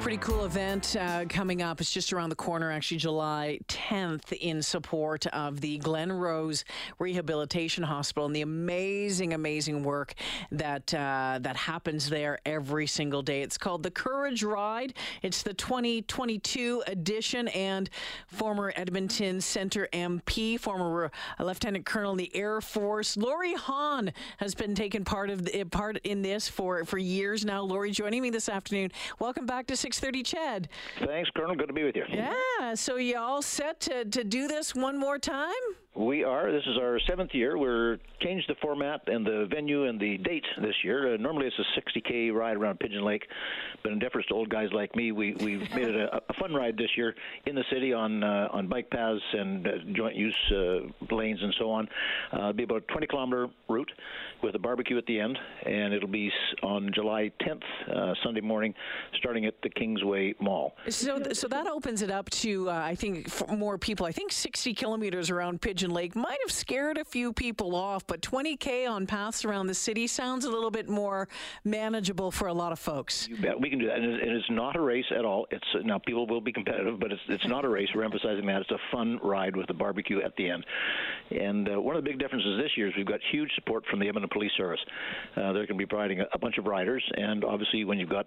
Pretty cool event uh, coming up. It's just around the corner, actually, July 10th, in support of the Glenrose Rehabilitation Hospital and the amazing, amazing work that uh, that happens there every single day. It's called the Courage Ride. It's the 2022 edition, and former Edmonton Centre MP, former uh, Lieutenant Colonel in the Air Force, Laurie Hawn has been taking part of the, part in this for for years now. Laurie joining me this afternoon. Welcome back to 630 CHED. Thanks, Colonel. Good to be with you. Yeah. So you all set to, to do this one more time? We are. This is our seventh year. We're changed the format and the venue and the date this year. Uh, normally it's a 60k ride around Pigeon Lake, but in deference to old guys like me, we we made it a, a, fun ride this year in the city on uh, on bike paths and uh, joint use uh, lanes and so on. Uh, it'll be about a 20 kilometer route with a barbecue at the end, and it'll be on July 10th, uh, Sunday morning, starting at the Kingsway Mall. So, so that opens it up to I think more people. I think 60 kilometers around Pigeon. Lake might have scared a few people off, but 20K on paths around the city sounds a little bit more manageable for a lot of folks. You bet. We can do that. And it's not a race at all. It's Now, people will be competitive, but it's, it's not a race. We're emphasizing that. It's a fun ride with a barbecue at the end. And uh, one of the big differences this year is we've got huge support from the Edmonton Police Service. Uh, they're going to be providing a, a, bunch of riders, and obviously when you've got,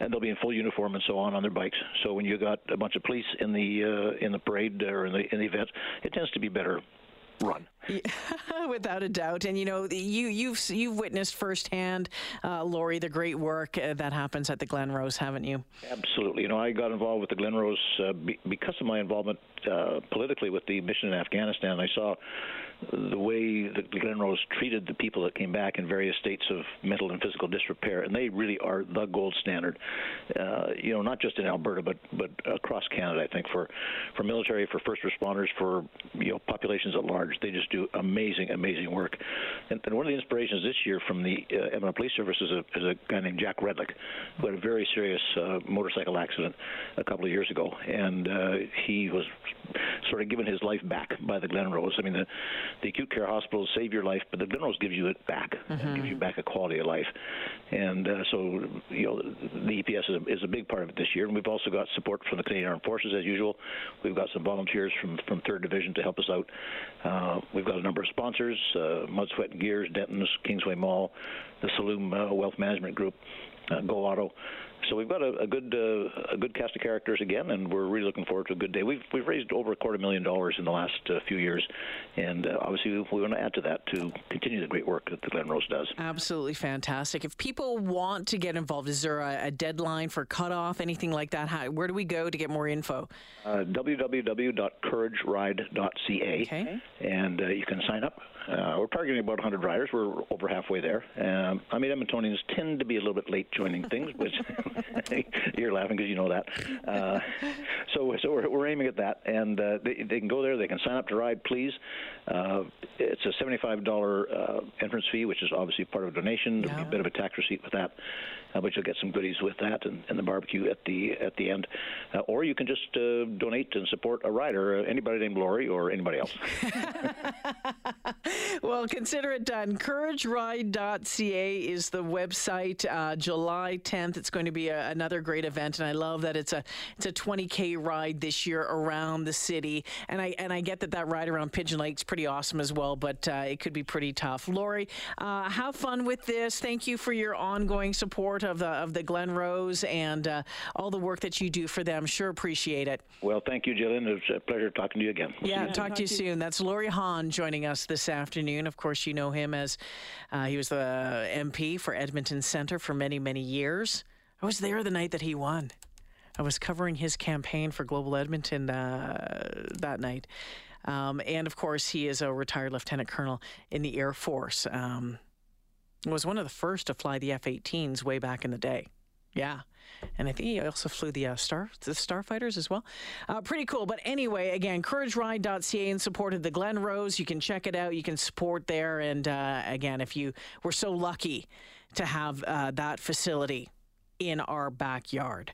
and they'll be in full uniform and so on on their bikes. So when you've got a bunch of police in the uh, in the parade or in the in the event, it tends to be better run. Yeah, without a doubt, and you know you you've you've witnessed firsthand, uh, Laurie, the great work uh, that happens at the Glenrose, haven't you? Absolutely. You know, I got involved with the Glenrose uh, be, because of my involvement uh, politically with the mission in Afghanistan. I saw the way the Glenrose treated the people that came back in various states of mental and physical disrepair, and they really are the gold standard. Uh, you know, not just in Alberta, but but across Canada. I think for for military, for first responders, for you know populations at large, they just do amazing, amazing work. And, and one of the inspirations this year from the uh, Edmonton Police Service is a, is a guy named Jack Redlick, who had a very serious uh, motorcycle accident a couple of years ago, and uh, he was sort of given his life back by the Glenrose. I mean, the the acute care hospitals save your life, but the Rose gives you it back, mm-hmm. and gives you back a quality of life. And uh, so, you know, the EPS is a, is a big part of it this year. And we've also got support from the Canadian Armed Forces as usual. We've got some volunteers from from Third Division to help us out. Uh, we've got a number of sponsors: uh, Mud, Sweat, and Gears, Denton's, Kingsway Mall, the Saloom uh, Wealth Management Group, uh, Go Auto. So we've got a, a good uh, a good cast of characters again, and we're really looking forward to a good day. We've we've raised over a quarter million dollars in the last uh, few years, and uh, obviously we want to add to that to continue the great work that the Glenrose does. Absolutely fantastic. If people want to get involved, is there a, a deadline for cutoff, anything like that? How, where do we go to get more info? Uh, www.courageride.ca, okay. and uh, you can sign up. Uh, we're targeting about 100 riders. We're over halfway there. Um, I mean, Edmontonians tend to be a little bit late joining things, but you're laughing because you know that. Uh, so, so we're, we're, aiming at that, and uh, they, they, can go there. They can sign up to ride, please. Uh, it's a $75 uh, entrance fee, which is obviously part of a donation. There'll be a bit of a tax receipt with that, uh, but you'll get some goodies with that and, and the barbecue at the at the end. or you can just donate and support a rider, anybody named Laurie or anybody else. well, consider it done. CourageRide.ca is the website. Uh, July 10th, it's going to be a, another great event, and I love that it's a it's a 20k ride this year around the city. And I and I get that that ride around Pigeon Lake's pretty awesome as well, but uh, it could be pretty tough. Laurie, uh, have fun with this. Thank you for your ongoing support of the of the Glenrose and uh, all the work that you do for them. Sure appreciate it. Well, thank you, Jillian. It's a pleasure talking to you again. yeah, talk, talk to you soon. That's Laurie Hawn joining us this afternoon. Of course, you know him as uh, he was the MP for Edmonton Centre for many, many years. I was there the night that he won. I was covering his campaign for Global Edmonton uh, that night. Um, and of course, he is a retired lieutenant colonel in the Air Force. Um, was one of the first to fly the F 18s way back in the day. Yeah. And I think he also flew the uh, Star the Starfighters as well. Uh, pretty cool. But anyway, again, CourageRide.ca in support of the Glenrose. You can check it out. You can support there. And uh, again, if you were so lucky to have uh, that facility in our backyard.